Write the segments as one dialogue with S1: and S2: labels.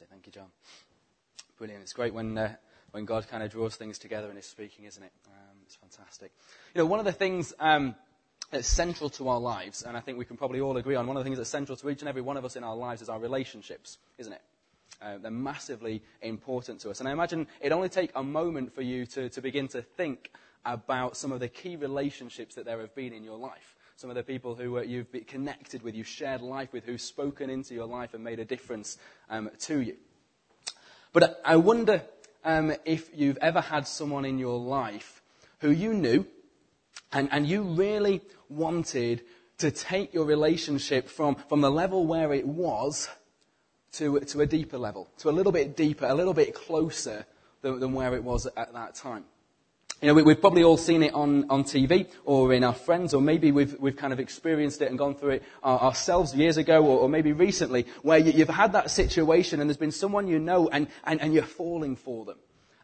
S1: Fantastic. Thank you, John. Brilliant. It's great when, uh, when God kind of draws things together and is speaking, isn't it? Um, it's fantastic. You know, one of the things um, that's central to our lives, and I think we can probably all agree on, one of the things that's central to each and every one of us in our lives is our relationships, isn't it? Uh, they're massively important to us. And I imagine it only take a moment for you to, to begin to think about some of the key relationships that there have been in your life. Some of the people who uh, you've connected with, you've shared life with, who've spoken into your life and made a difference um, to you. But I wonder um, if you've ever had someone in your life who you knew and, and you really wanted to take your relationship from, from the level where it was to, to a deeper level, to a little bit deeper, a little bit closer than, than where it was at that time. You know, we, have probably all seen it on, on TV or in our friends, or maybe we've, we've kind of experienced it and gone through it uh, ourselves years ago, or, or maybe recently, where you, have had that situation and there's been someone you know and, and, and you're falling for them.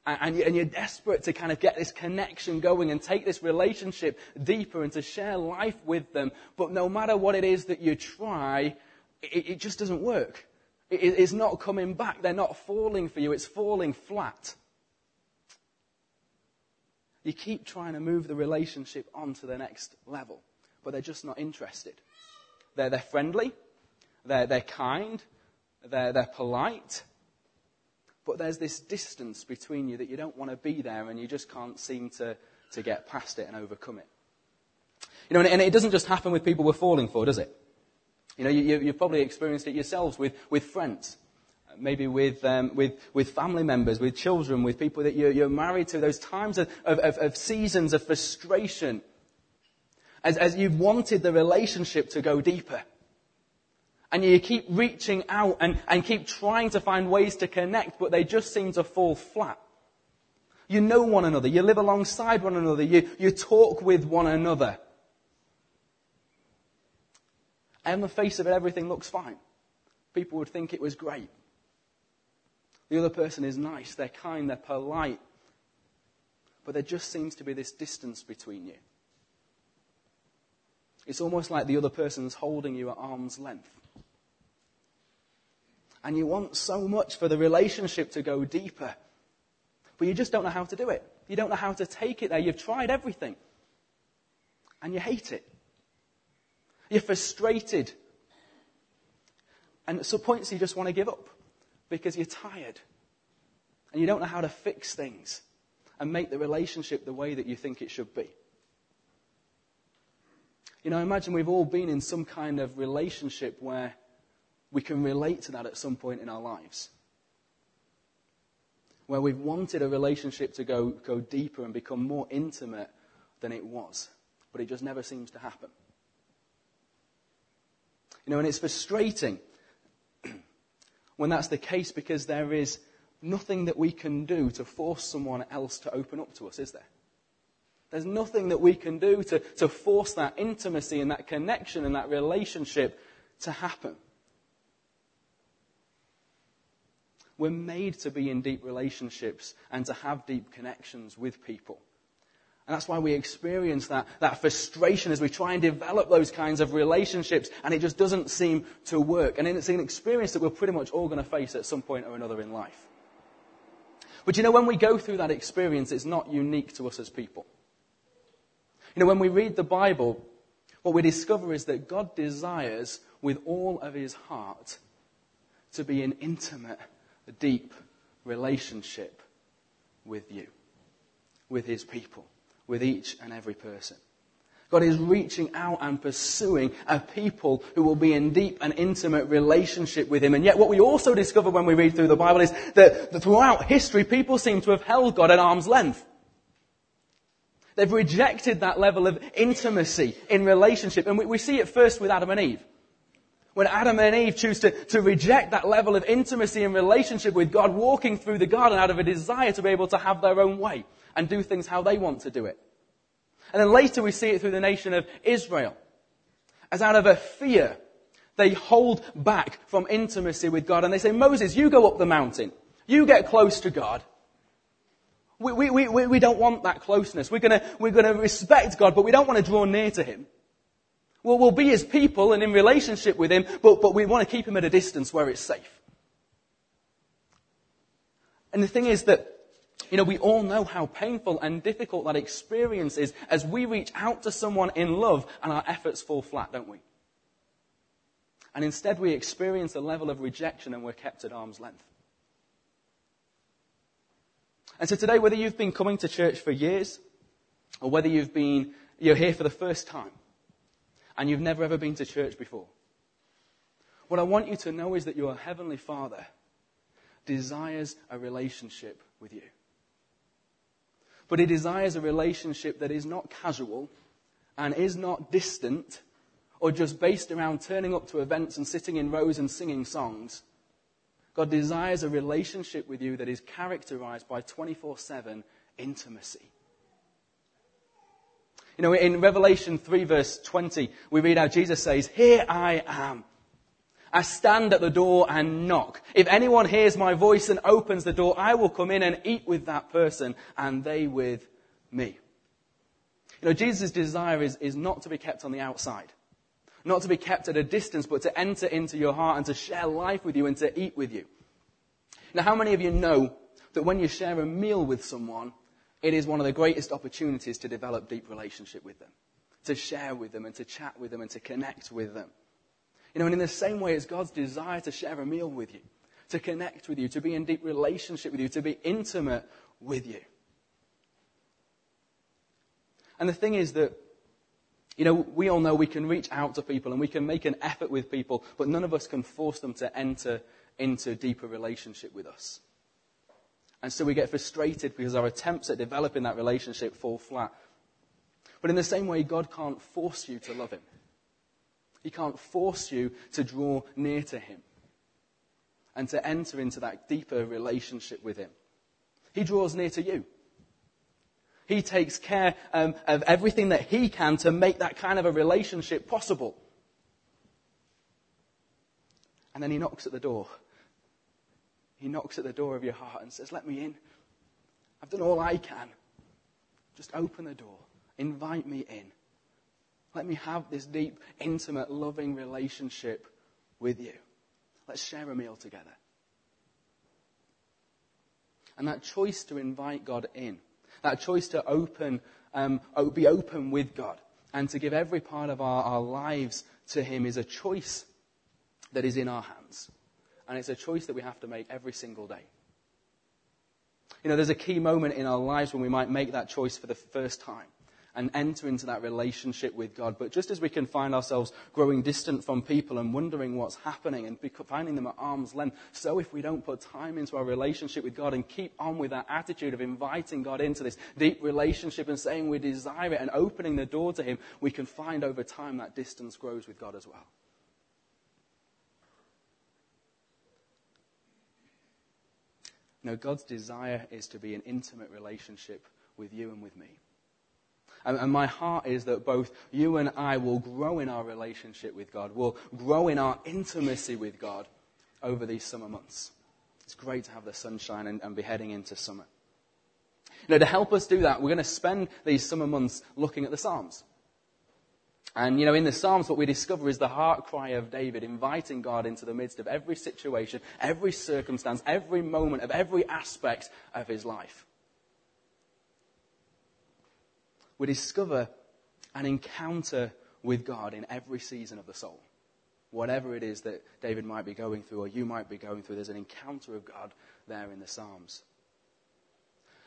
S1: And, and you're desperate to kind of get this connection going and take this relationship deeper and to share life with them. But no matter what it is that you try, it, it just doesn't work. It, it's not coming back. They're not falling for you. It's falling flat. You keep trying to move the relationship on to the next level, but they're just not interested. They're, they're friendly, they're, they're kind, they're, they're polite, but there's this distance between you that you don't want to be there and you just can't seem to, to get past it and overcome it. You know, and it doesn't just happen with people we're falling for, does it? You know, you, you've probably experienced it yourselves with, with friends maybe with, um, with, with family members, with children, with people that you're, you're married to, those times of, of, of seasons of frustration, as, as you've wanted the relationship to go deeper. And you keep reaching out and, and keep trying to find ways to connect, but they just seem to fall flat. You know one another, you live alongside one another, you, you talk with one another. And on the face of it, everything looks fine. People would think it was great. The other person is nice, they're kind, they're polite. But there just seems to be this distance between you. It's almost like the other person's holding you at arm's length. And you want so much for the relationship to go deeper. But you just don't know how to do it. You don't know how to take it there. You've tried everything. And you hate it. You're frustrated. And at some points you just want to give up because you're tired and you don't know how to fix things and make the relationship the way that you think it should be. You know, imagine we've all been in some kind of relationship where we can relate to that at some point in our lives. Where we've wanted a relationship to go, go deeper and become more intimate than it was, but it just never seems to happen. You know, and it's frustrating when that's the case because there is nothing that we can do to force someone else to open up to us, is there? There's nothing that we can do to, to force that intimacy and that connection and that relationship to happen. We're made to be in deep relationships and to have deep connections with people. And that's why we experience that, that frustration as we try and develop those kinds of relationships, and it just doesn't seem to work. And it's an experience that we're pretty much all going to face at some point or another in life. But you know, when we go through that experience, it's not unique to us as people. You know, when we read the Bible, what we discover is that God desires with all of his heart to be in intimate, deep relationship with you, with his people with each and every person. God is reaching out and pursuing a people who will be in deep and intimate relationship with Him. And yet what we also discover when we read through the Bible is that, that throughout history, people seem to have held God at arm's length. They've rejected that level of intimacy in relationship. And we, we see it first with Adam and Eve. When Adam and Eve choose to, to reject that level of intimacy and relationship with God, walking through the garden out of a desire to be able to have their own way and do things how they want to do it. And then later we see it through the nation of Israel. As out of a fear, they hold back from intimacy with God and they say, Moses, you go up the mountain. You get close to God. We, we, we, we don't want that closeness. We're gonna, we're gonna respect God, but we don't want to draw near to Him. Well, we'll be His people and in relationship with Him, but, but we want to keep Him at a distance where it's safe. And the thing is that you know, we all know how painful and difficult that experience is as we reach out to someone in love and our efforts fall flat, don't we? And instead we experience a level of rejection and we're kept at arm's length. And so today, whether you've been coming to church for years or whether you've been, you're here for the first time and you've never ever been to church before, what I want you to know is that your Heavenly Father desires a relationship with you. But He desires a relationship that is not casual and is not distant or just based around turning up to events and sitting in rows and singing songs. God desires a relationship with you that is characterized by 24 7 intimacy. You know, in Revelation 3, verse 20, we read how Jesus says, Here I am. I stand at the door and knock. If anyone hears my voice and opens the door, I will come in and eat with that person and they with me. You know, Jesus' desire is, is not to be kept on the outside, not to be kept at a distance, but to enter into your heart and to share life with you and to eat with you. Now, how many of you know that when you share a meal with someone, it is one of the greatest opportunities to develop deep relationship with them, to share with them and to chat with them and to connect with them. You know, and in the same way, it's God's desire to share a meal with you, to connect with you, to be in deep relationship with you, to be intimate with you. And the thing is that, you know, we all know we can reach out to people and we can make an effort with people, but none of us can force them to enter into deeper relationship with us. And so we get frustrated because our attempts at developing that relationship fall flat. But in the same way, God can't force you to love Him. He can't force you to draw near to Him and to enter into that deeper relationship with Him. He draws near to you. He takes care um, of everything that He can to make that kind of a relationship possible. And then He knocks at the door. He knocks at the door of your heart and says, Let me in. I've done all I can. Just open the door. Invite me in. Let me have this deep, intimate, loving relationship with you. Let's share a meal together. And that choice to invite God in, that choice to open, um, be open with God, and to give every part of our, our lives to Him is a choice that is in our hands. And it's a choice that we have to make every single day. You know, there's a key moment in our lives when we might make that choice for the first time and enter into that relationship with God. But just as we can find ourselves growing distant from people and wondering what's happening and finding them at arm's length, so if we don't put time into our relationship with God and keep on with that attitude of inviting God into this deep relationship and saying we desire it and opening the door to Him, we can find over time that distance grows with God as well. No, God's desire is to be an intimate relationship with you and with me. And, and my heart is that both you and I will grow in our relationship with God, will grow in our intimacy with God over these summer months. It's great to have the sunshine and, and be heading into summer. Now, to help us do that, we're going to spend these summer months looking at the Psalms. And, you know, in the Psalms, what we discover is the heart cry of David, inviting God into the midst of every situation, every circumstance, every moment of every aspect of his life. we discover an encounter with God in every season of the soul. Whatever it is that David might be going through or you might be going through, there's an encounter of God there in the Psalms.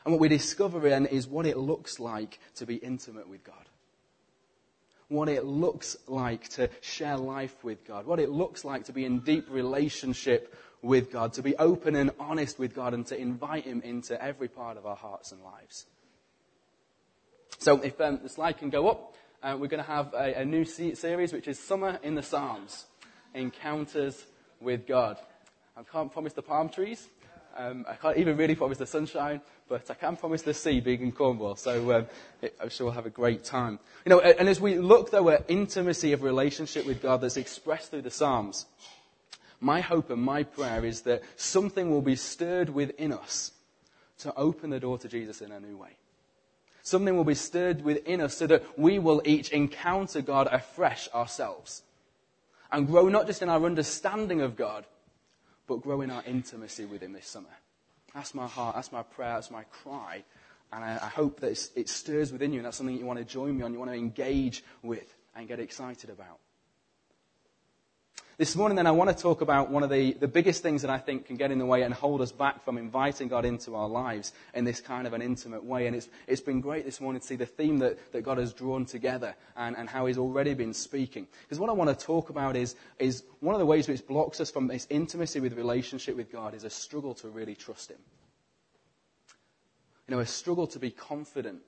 S1: And what we discover then is what it looks like to be intimate with God. What it looks like to share life with God. What it looks like to be in deep relationship with God. To be open and honest with God and to invite Him into every part of our hearts and lives. So if um, the slide can go up, uh, we're going to have a, a new series which is Summer in the Psalms, Encounters with God. I can't promise the palm trees. Um, I can't even really promise the sunshine, but I can promise the sea being in Cornwall. So um, it, I'm sure we'll have a great time. You know, and as we look though at intimacy of relationship with God that's expressed through the Psalms, my hope and my prayer is that something will be stirred within us to open the door to Jesus in a new way. Something will be stirred within us so that we will each encounter God afresh ourselves and grow not just in our understanding of God, but grow in our intimacy with Him this summer. That's my heart, that's my prayer, that's my cry. And I, I hope that it stirs within you and that's something that you want to join me on, you want to engage with and get excited about. This morning, then, I want to talk about one of the, the biggest things that I think can get in the way and hold us back from inviting God into our lives in this kind of an intimate way. And it's, it's been great this morning to see the theme that, that God has drawn together and, and how He's already been speaking. Because what I want to talk about is, is one of the ways which blocks us from this intimacy with relationship with God is a struggle to really trust Him. You know, a struggle to be confident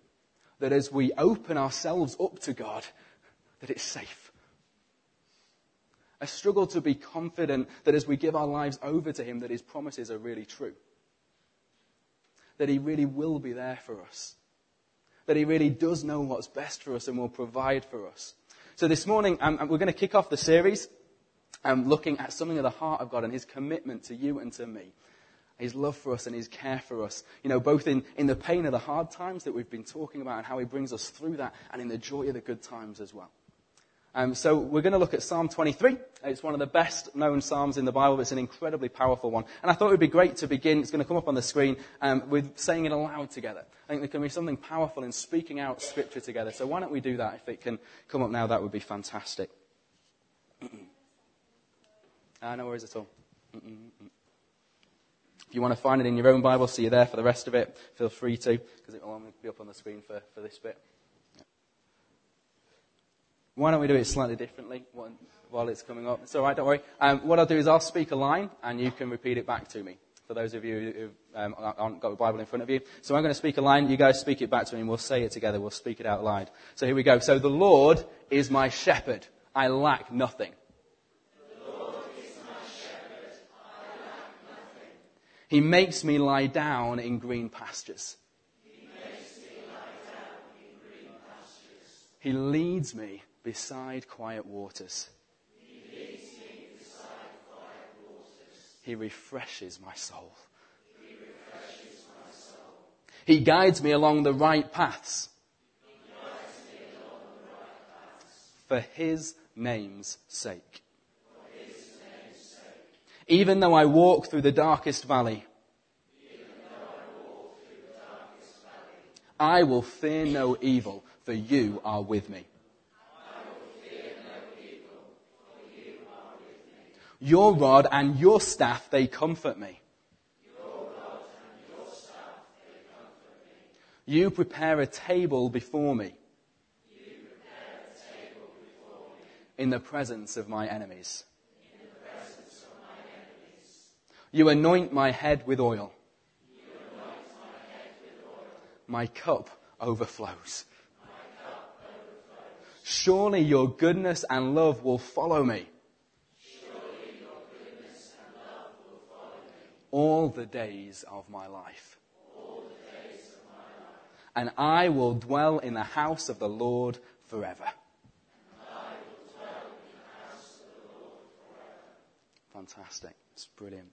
S1: that as we open ourselves up to God, that it's safe a struggle to be confident that as we give our lives over to Him, that His promises are really true. That He really will be there for us. That He really does know what's best for us and will provide for us. So this morning, um, we're going to kick off the series um, looking at something of the heart of God and His commitment to you and to me. His love for us and His care for us. You know, both in, in the pain of the hard times that we've been talking about and how He brings us through that and in the joy of the good times as well. Um, so we're going to look at Psalm 23. It's one of the best known Psalms in the Bible. It's an incredibly powerful one. And I thought it would be great to begin, it's going to come up on the screen, um, with saying it aloud together. I think there can be something powerful in speaking out Scripture together. So why don't we do that? If it can come up now, that would be fantastic. ah, no worries at all. If you want to find it in your own Bible, see you're there for the rest of it, feel free to, because it will only be up on the screen for, for this bit. Why don't we do it slightly differently while it's coming up? It's all right, don't worry. Um, what I'll do is I'll speak a line and you can repeat it back to me. For those of you who um, haven't got the Bible in front of you. So I'm going to speak a line. You guys speak it back to me and we'll say it together. We'll speak it out loud. So here we go. So the Lord is my shepherd. I lack nothing. He makes me lie down in green pastures. He, green pastures. he leads me beside quiet waters. He, refreshes my soul. He, guides me along the right paths. For his sake. His name's sake. Even though I walk through the darkest valley, I will fear no evil, for you are with me. Your rod and your staff, they comfort me. You prepare a table before me. In the presence of my enemies. You anoint my head with oil. My cup overflows. Surely your goodness and love will follow me all the days of my life. And I will dwell in the house of the Lord forever. Fantastic. It's brilliant.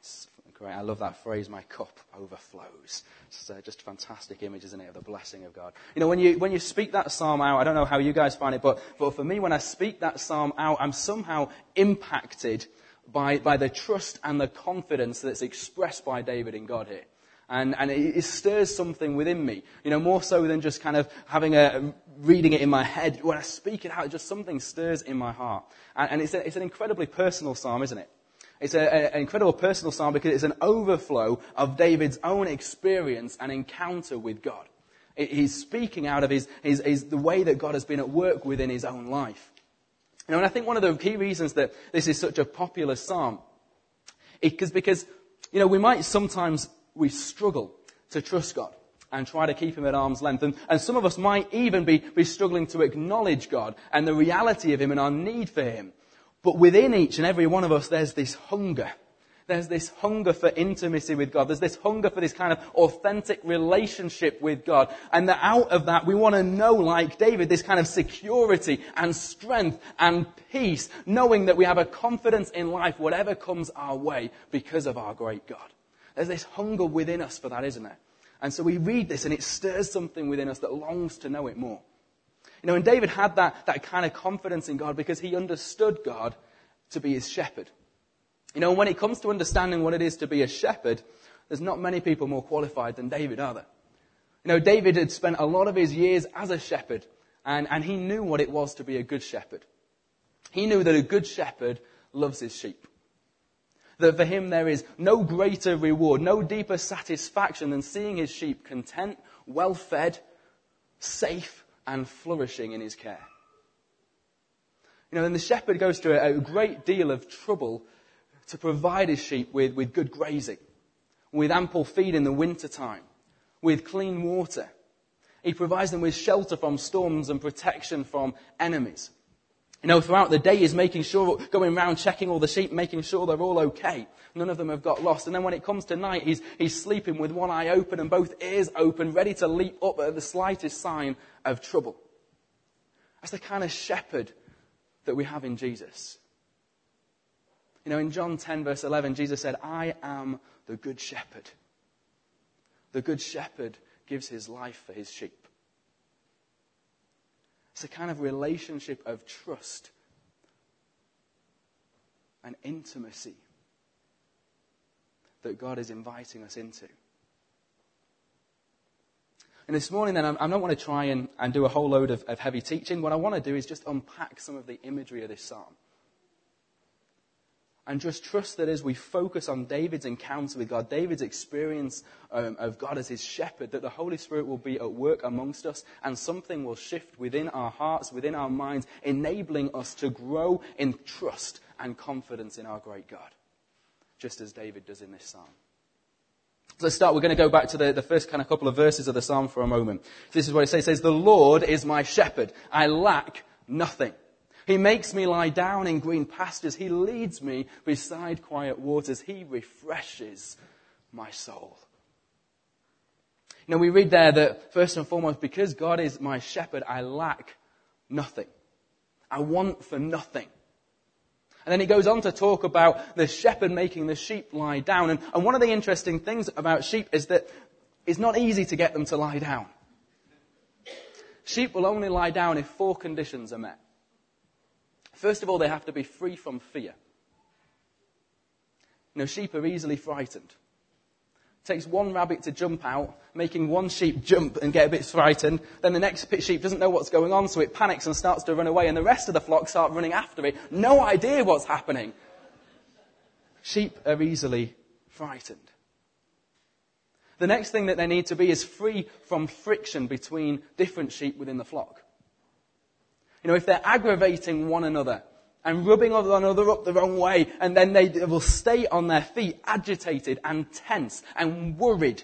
S1: It's great. I love that phrase, my cup overflows. It's uh, just fantastic image, isn't it, of the blessing of God. You know, when you, when you speak that psalm out, I don't know how you guys find it, but, but for me, when I speak that psalm out, I'm somehow impacted by, by the trust and the confidence that's expressed by David in God here. And, and it, it, stirs something within me, you know, more so than just kind of having a, reading it in my head. When I speak it out, just something stirs in my heart. And, and it's, a, it's an incredibly personal psalm, isn't it? It's an incredible personal psalm because it's an overflow of David's own experience and encounter with God. He's speaking out of his, his, his, the way that God has been at work within his own life. You know, and I think one of the key reasons that this is such a popular psalm is because, you know, we might sometimes, we struggle to trust God and try to keep him at arm's length. And, and some of us might even be, be struggling to acknowledge God and the reality of him and our need for him. But within each and every one of us, there's this hunger there's this hunger for intimacy with God. There's this hunger for this kind of authentic relationship with God. And that out of that, we want to know, like David, this kind of security and strength and peace, knowing that we have a confidence in life, whatever comes our way, because of our great God. There's this hunger within us for that, isn't there? And so we read this and it stirs something within us that longs to know it more. You know, and David had that, that kind of confidence in God because he understood God to be his shepherd. You know, when it comes to understanding what it is to be a shepherd, There's not many people more qualified than David, are there? You know, David had spent a lot of his years as a shepherd, and, and he knew what it was to be a good shepherd. He knew that a good shepherd loves his sheep. That for him there is no greater reward, no deeper satisfaction than seeing his sheep content, well fed, safe, and flourishing in his care. You know, and the shepherd goes to a, a great deal of trouble to provide his sheep with, with good grazing, with ample feed in the winter time, with clean water. He provides them with shelter from storms and protection from enemies. You know, throughout the day he's making sure, going around checking all the sheep, making sure they're all okay. None of them have got lost. And then when it comes to night, he's, he's sleeping with one eye open and both ears open, ready to leap up at the slightest sign of trouble. That's the kind of shepherd that we have in Jesus. You know, in John 10 verse 11, Jesus said, I am the good shepherd. The good shepherd gives his life for his sheep. It's a kind of relationship of trust and intimacy that God is inviting us into. And this morning, then, I don't want to try and, and do a whole load of, of heavy teaching. What I want to do is just unpack some of the imagery of this psalm. And just trust that as we focus on David's encounter with God, David's experience um, of God as his shepherd, that the Holy Spirit will be at work amongst us and something will shift within our hearts, within our minds, enabling us to grow in trust and confidence in our great God, just as David does in this psalm. So let's start. We're going to go back to the, the first kind of couple of verses of the psalm for a moment. This is what it says. It says, The Lord is my shepherd. I lack nothing. He makes me lie down in green pastures. He leads me beside quiet waters. He refreshes my soul. You know, we read there that first and foremost, because God is my shepherd, I lack nothing. I want for nothing. And then he goes on to talk about the shepherd making the sheep lie down. And, and one of the interesting things about sheep is that it's not easy to get them to lie down. Sheep will only lie down if four conditions are met. First of all, they have to be free from fear. You know, sheep are easily frightened. It takes one rabbit to jump out, making one sheep jump and get a bit frightened. Then the next sheep doesn't know what's going on, so it panics and starts to run away, and the rest of the flock start running after it. No idea what's happening. Sheep are easily frightened. The next thing that they need to be is free from friction between different sheep within the flock. You know, if they're aggravating one another and rubbing one another up the wrong way, and then they will stay on their feet, agitated and tense and worried,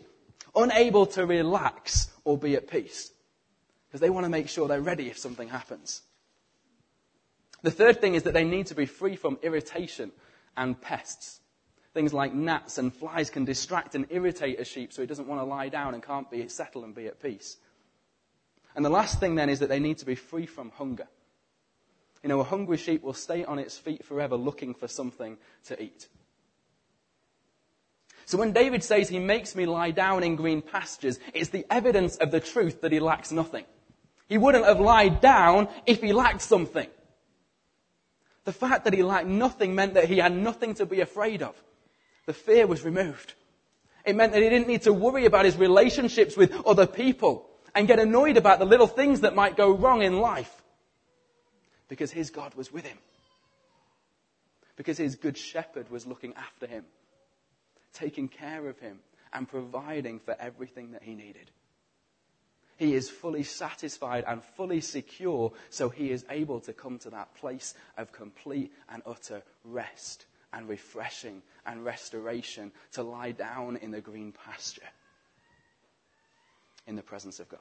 S1: unable to relax or be at peace. Because they want to make sure they're ready if something happens. The third thing is that they need to be free from irritation and pests. Things like gnats and flies can distract and irritate a sheep so it doesn't want to lie down and can't be settle and be at peace. And the last thing then is that they need to be free from hunger. You know, a hungry sheep will stay on its feet forever looking for something to eat. So when David says he makes me lie down in green pastures, it's the evidence of the truth that he lacks nothing. He wouldn't have lied down if he lacked something. The fact that he lacked nothing meant that he had nothing to be afraid of. The fear was removed. It meant that he didn't need to worry about his relationships with other people and get annoyed about the little things that might go wrong in life. Because his God was with him. Because his good shepherd was looking after him, taking care of him, and providing for everything that he needed. He is fully satisfied and fully secure, so he is able to come to that place of complete and utter rest and refreshing and restoration to lie down in the green pasture in the presence of God.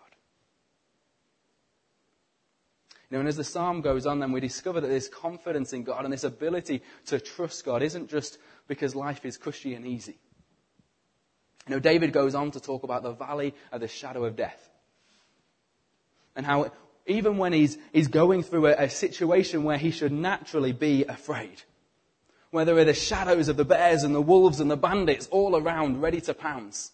S1: You know, and as the psalm goes on, then we discover that this confidence in God and this ability to trust God isn't just because life is cushy and easy. You know, David goes on to talk about the valley of the shadow of death. And how even when he's, he's going through a, a situation where he should naturally be afraid, where there are the shadows of the bears and the wolves and the bandits all around ready to pounce,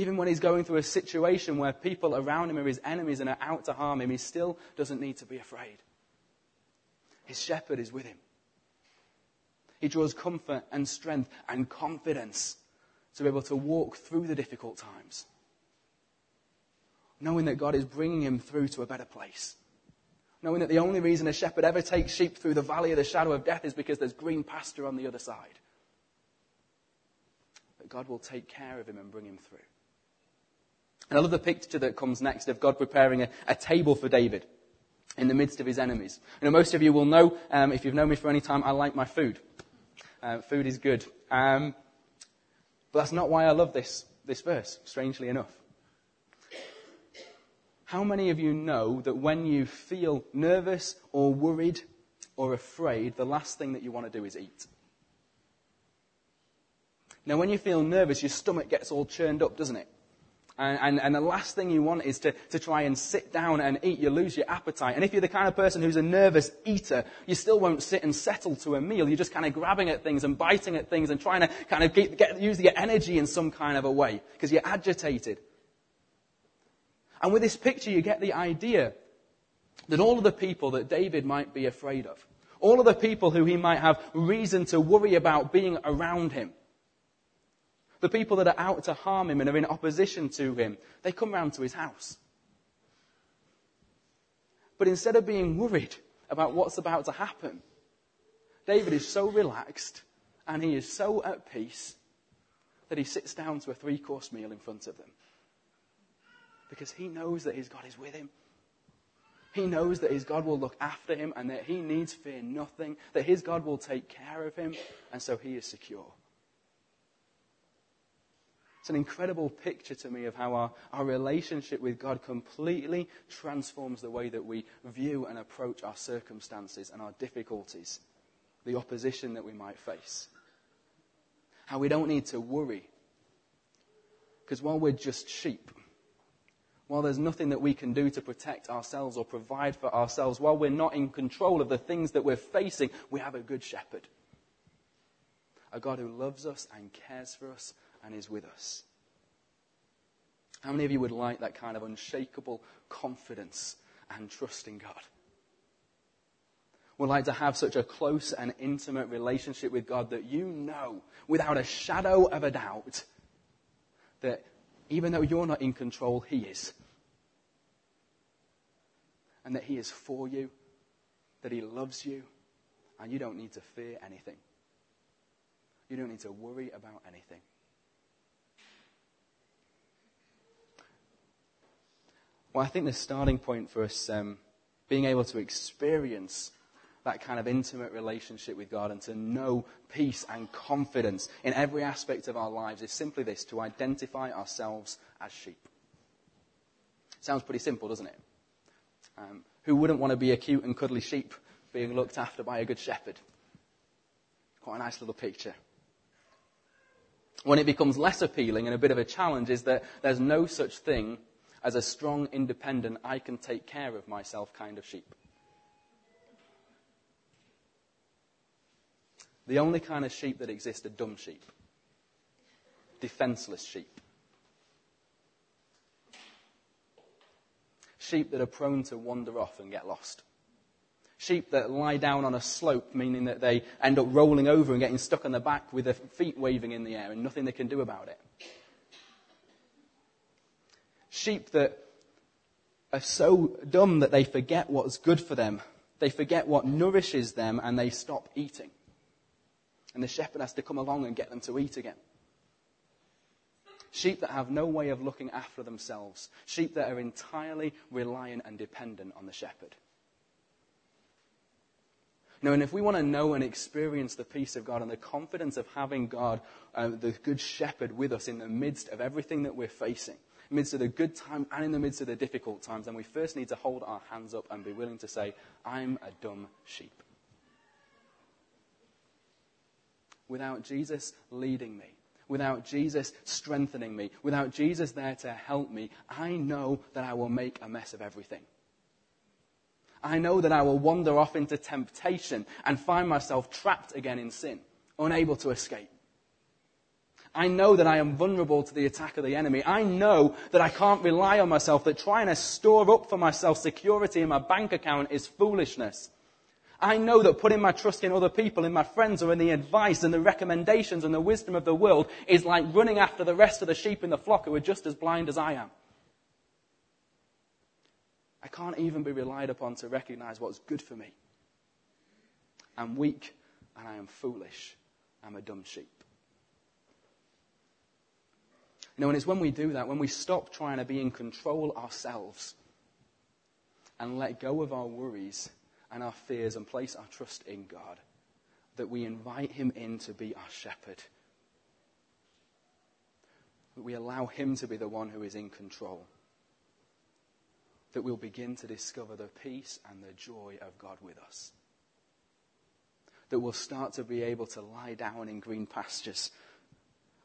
S1: even when he's going through a situation where people around him are his enemies and are out to harm him, he still doesn't need to be afraid. His shepherd is with him. He draws comfort and strength and confidence to be able to walk through the difficult times. Knowing that God is bringing him through to a better place. Knowing that the only reason a shepherd ever takes sheep through the valley of the shadow of death is because there's green pasture on the other side. That God will take care of him and bring him through. And I love the picture that comes next of God preparing a, a table for David in the midst of his enemies. You know, most of you will know, um, if you've known me for any time, I like my food. Uh, food is good. Um, but that's not why I love this, this verse, strangely enough. How many of you know that when you feel nervous or worried or afraid, the last thing that you want to do is eat? Now, when you feel nervous, your stomach gets all churned up, doesn't it? And, and, and, the last thing you want is to, to try and sit down and eat. You lose your appetite. And if you're the kind of person who's a nervous eater, you still won't sit and settle to a meal. You're just kind of grabbing at things and biting at things and trying to kind of get, get, use your energy in some kind of a way because you're agitated. And with this picture, you get the idea that all of the people that David might be afraid of, all of the people who he might have reason to worry about being around him, the people that are out to harm him and are in opposition to him, they come round to his house. But instead of being worried about what's about to happen, David is so relaxed and he is so at peace that he sits down to a three course meal in front of them. Because he knows that his God is with him. He knows that his God will look after him and that he needs fear nothing, that his God will take care of him, and so he is secure. It's an incredible picture to me of how our, our relationship with God completely transforms the way that we view and approach our circumstances and our difficulties, the opposition that we might face. How we don't need to worry. Because while we're just sheep, while there's nothing that we can do to protect ourselves or provide for ourselves, while we're not in control of the things that we're facing, we have a good shepherd. A God who loves us and cares for us and is with us. How many of you would like that kind of unshakable confidence and trust in God? Would like to have such a close and intimate relationship with God that you know without a shadow of a doubt that even though you're not in control, He is. And that He is for you, that He loves you, and you don't need to fear anything. You don't need to worry about anything. Well, I think the starting point for us um, being able to experience that kind of intimate relationship with God and to know peace and confidence in every aspect of our lives is simply this to identify ourselves as sheep. Sounds pretty simple, doesn't it? Um, who wouldn't want to be a cute and cuddly sheep being looked after by a good shepherd? Quite a nice little picture. When it becomes less appealing and a bit of a challenge is that there's no such thing as a strong, independent, I can take care of myself kind of sheep. The only kind of sheep that exist are dumb sheep, defenseless sheep. Sheep that are prone to wander off and get lost. Sheep that lie down on a slope, meaning that they end up rolling over and getting stuck on the back with their feet waving in the air and nothing they can do about it sheep that are so dumb that they forget what's good for them. They forget what nourishes them and they stop eating. And the shepherd has to come along and get them to eat again. Sheep that have no way of looking after themselves. Sheep that are entirely reliant and dependent on the shepherd. Now, and if we want to know and experience the peace of God and the confidence of having God, uh, the good shepherd, with us in the midst of everything that we're facing, midst of the good time and in the midst of the difficult times, then we first need to hold our hands up and be willing to say, I'm a dumb sheep. Without Jesus leading me, without Jesus strengthening me, without Jesus there to help me, I know that I will make a mess of everything. I know that I will wander off into temptation and find myself trapped again in sin, unable to escape. I know that I am vulnerable to the attack of the enemy. I know that I can't rely on myself, that trying to store up for myself security in my bank account is foolishness. I know that putting my trust in other people, in my friends, or in the advice and the recommendations and the wisdom of the world is like running after the rest of the sheep in the flock who are just as blind as I am. I can't even be relied upon to recognize what's good for me. I'm weak and I am foolish. I'm a dumb sheep. Know, and it's when we do that, when we stop trying to be in control ourselves and let go of our worries and our fears and place our trust in God, that we invite Him in to be our shepherd. That we allow Him to be the one who is in control. That we'll begin to discover the peace and the joy of God with us. That we'll start to be able to lie down in green pastures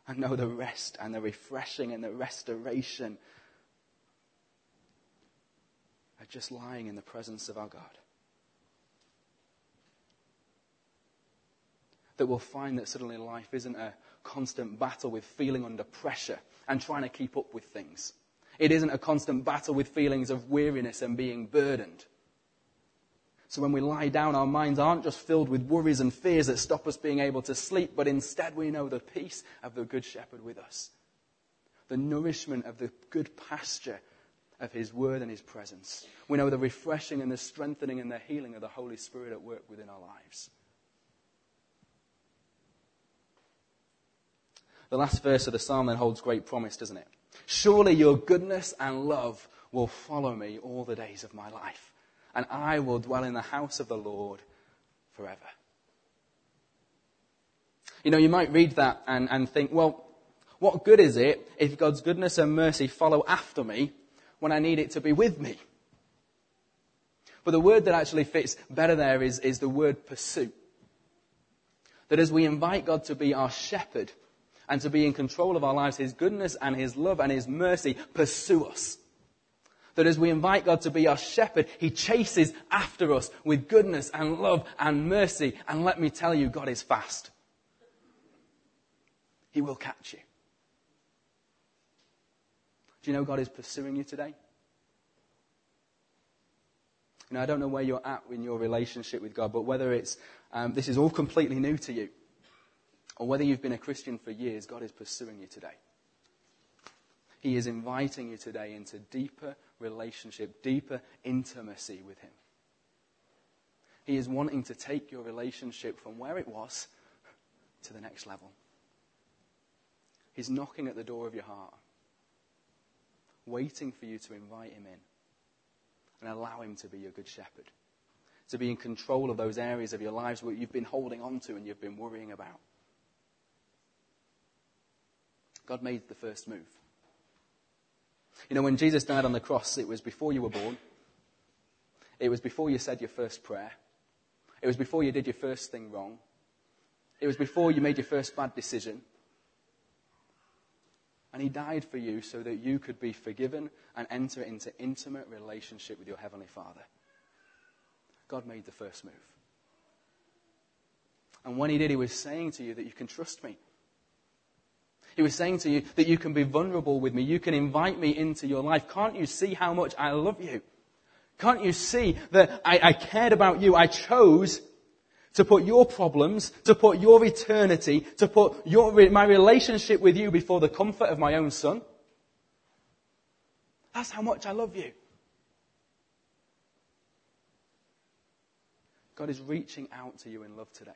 S1: and know the rest and the refreshing and the restoration are just lying in the presence of our God. that we'll find that suddenly life isn't a constant battle with feeling under pressure and trying to keep up with things. It isn't a constant battle with feelings of weariness and being burdened. So when we lie down, our minds aren't just filled with worries and fears that stop us being able to sleep, but instead we know the peace of the Good Shepherd with us. The nourishment of the good pasture of His Word and His presence. We know the refreshing and the strengthening and the healing of the Holy Spirit at work within our lives. The last verse of the psalm then holds great promise, doesn't it? Surely your goodness and love will follow me all the days of my life, and I will dwell in the house of the Lord forever. You know, you might read that and, and think, well, what good is it if God's goodness and mercy follow after me when I need it to be with me? But the word that actually fits better there is, is the word pursue. That as we invite God to be our shepherd, and to be in control of our lives, His goodness and His love and His mercy pursue us. That as we invite God to be our shepherd, He chases after us with goodness and love and mercy. And let me tell you, God is fast. He will catch you. Do you know God is pursuing you today? You know, I don't know where you're at in your relationship with God, but whether it's um, this is all completely new to you, or whether you've been a Christian for years, God is pursuing you today. He is inviting you today into deeper relationship, deeper intimacy with Him. He is wanting to take your relationship from where it was to the next level. He's knocking at the door of your heart, waiting for you to invite Him in and allow Him to be your good shepherd, to be in control of those areas of your lives where you've been holding on to and you've been worrying about. God made the first move. You know, when Jesus died on the cross, it was before you were born. It was before you said your first prayer. It was before you did your first thing wrong. It was before you made your first bad decision. And he died for you so that you could be forgiven and enter into intimate relationship with your Heavenly Father. God made the first move. And when he did, he was saying to you that you can trust me. He was saying to you that you can be vulnerable with me. You can invite me into your life. Can't you see how much I love you? Can't you see that I, I cared about you? I chose to put your problems, to put your eternity, to put your, my relationship with you before the comfort of my own son. That's how much I love you. God is reaching out to you in love today.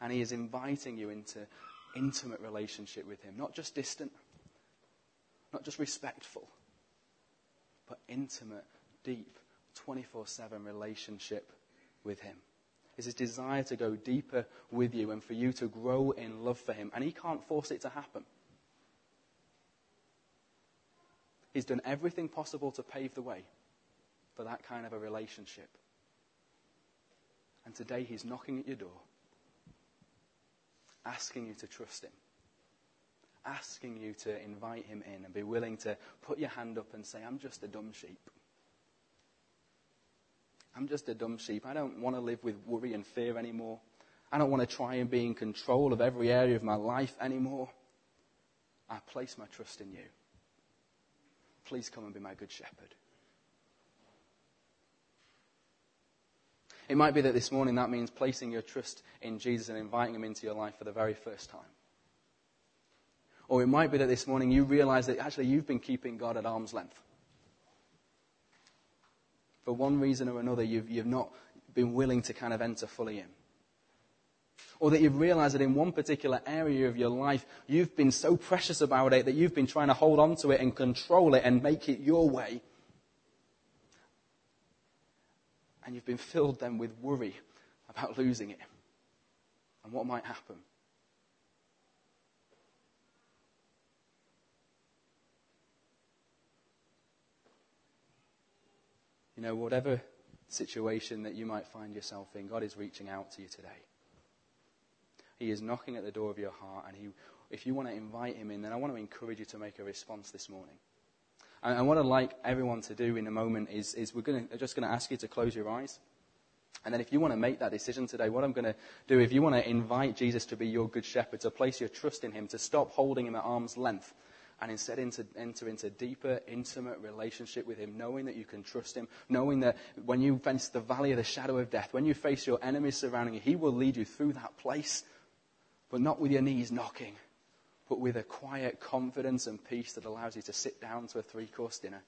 S1: And He is inviting you into intimate relationship with Him. Not just distant, not just respectful, but intimate, deep, 24 7 relationship with Him. Is His desire to go deeper with you and for you to grow in love for Him. And He can't force it to happen. He's done everything possible to pave the way for that kind of a relationship. And today He's knocking at your door asking you to trust Him, asking you to invite Him in and be willing to put your hand up and say, I'm just a dumb sheep. I'm just a dumb sheep. I don't want to live with worry and fear anymore. I don't want to try and be in control of every area of my life anymore. I place my trust in you. Please come and be my good shepherd. It might be that this morning that means placing your trust in Jesus and inviting him into your life for the very first time. Or it might be that this morning you realize that actually you've been keeping God at arm's length. For one reason or another, you've, you've not been willing to kind of enter fully in. Or that you've realized that in one particular area of your life, you've been so precious about it that you've been trying to hold on to it and control it and make it your way. And you've been filled then with worry about losing it and what might happen. You know, whatever situation that you might find yourself in, God is reaching out to you today. He is knocking at the door of your heart, and he, if you want to invite him in, then I want to encourage you to make a response this morning. And, and what I'd like everyone to do in a moment is, is we're gonna, just going to ask you to close your eyes. And then if you want to make that decision today, what I'm going to do, if you want to invite Jesus to be your good shepherd, to place your trust in him, to stop holding him at arm's length, and instead enter, enter into deeper, intimate relationship with Him, knowing that you can trust Him, knowing that when you face the valley of the shadow of death, when you face your enemies surrounding you, He will lead you through that place, but not with your knees knocking, but with a quiet confidence and peace that allows you to sit down to a three course dinner.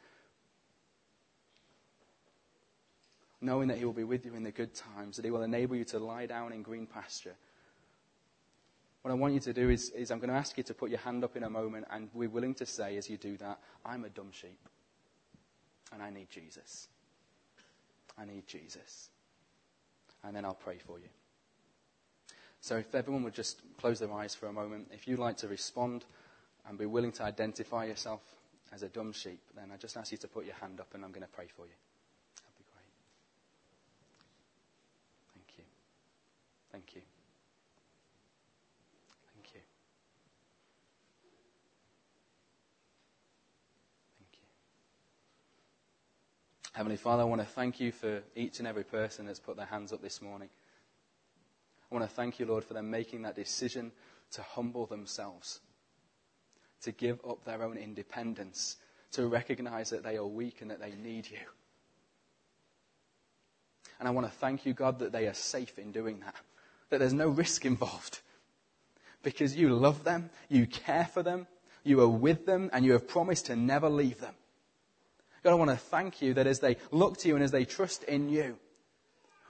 S1: Knowing that He will be with you in the good times, that He will enable you to lie down in green pasture what I want you to do is, is I'm going to ask you to put your hand up in a moment and we're willing to say as you do that, I'm a dumb sheep. And I need Jesus. I need Jesus. And then I'll pray for you. So if everyone would just close their eyes for a moment, if you'd like to respond and be willing to identify yourself as a dumb sheep, then I just ask you to put your hand up and I'm going to pray for you. That'd be great. Thank you. Thank you. Thank you. Thank you. Heavenly Father, I want to thank you for each and every person that's put their hands up this morning. I want to thank you, Lord, for them making that decision to humble themselves, to give up their own independence, to recognize that they are weak and that they need you. And I want to thank you, God, that they are safe in doing that, that there's no risk involved. Because you love them, you care for them, you are with them, and you have promised to never leave them. God, I want to thank you that as they look to you and as they trust in you,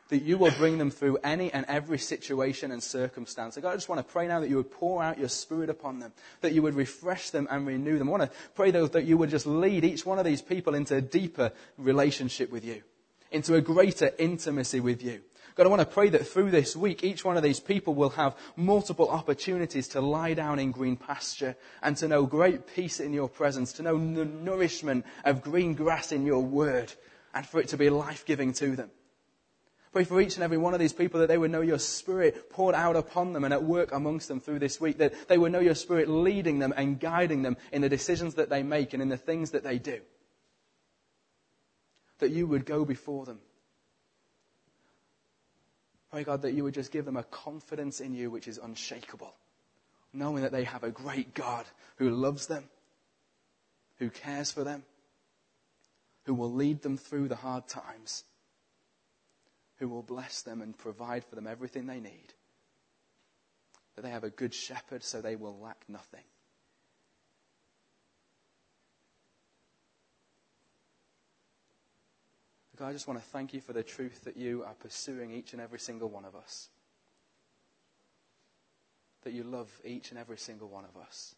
S1: that you will bring them through any and every situation and circumstance. God, I just want to pray now that you would pour out your spirit upon them, that you would refresh them and renew them. I want to pray, though, that you would just lead each one of these people into a deeper relationship with you, into a greater intimacy with you. God, I want to pray that through this week, each one of these people will have multiple opportunities to lie down in green pasture and to know great peace in your presence, to know the nourishment of green grass in your word, and for it to be life giving to them. Pray for each and every one of these people that they would know your spirit poured out upon them and at work amongst them through this week, that they would know your spirit leading them and guiding them in the decisions that they make and in the things that they do. That you would go before them Pray, God, that you would just give them a confidence in you which is unshakable, knowing that they have a great God who loves them, who cares for them, who will lead them through the hard times, who will bless them and provide for them everything they need. That they have a good shepherd so they will lack nothing. God, I just want to thank you for the truth that you are pursuing each and every single one of us. That you love each and every single one of us.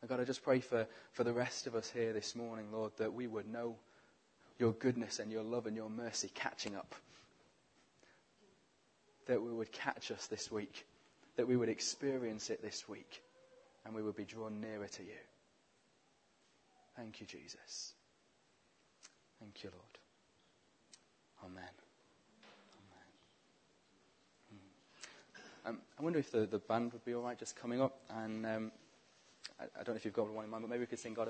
S1: And God, I just pray for, for the rest of us here this morning, Lord, that we would know your goodness and your love and your mercy catching up. That we would catch us this week. That we would experience it this week. And we would be drawn nearer to you. Thank you, Jesus. Thank you, Lord. Amen. Amen. Hmm. Um, I wonder if the, the band would be all right just coming up. And um, I, I, don't know if you've got one in mind, but maybe we could sing God.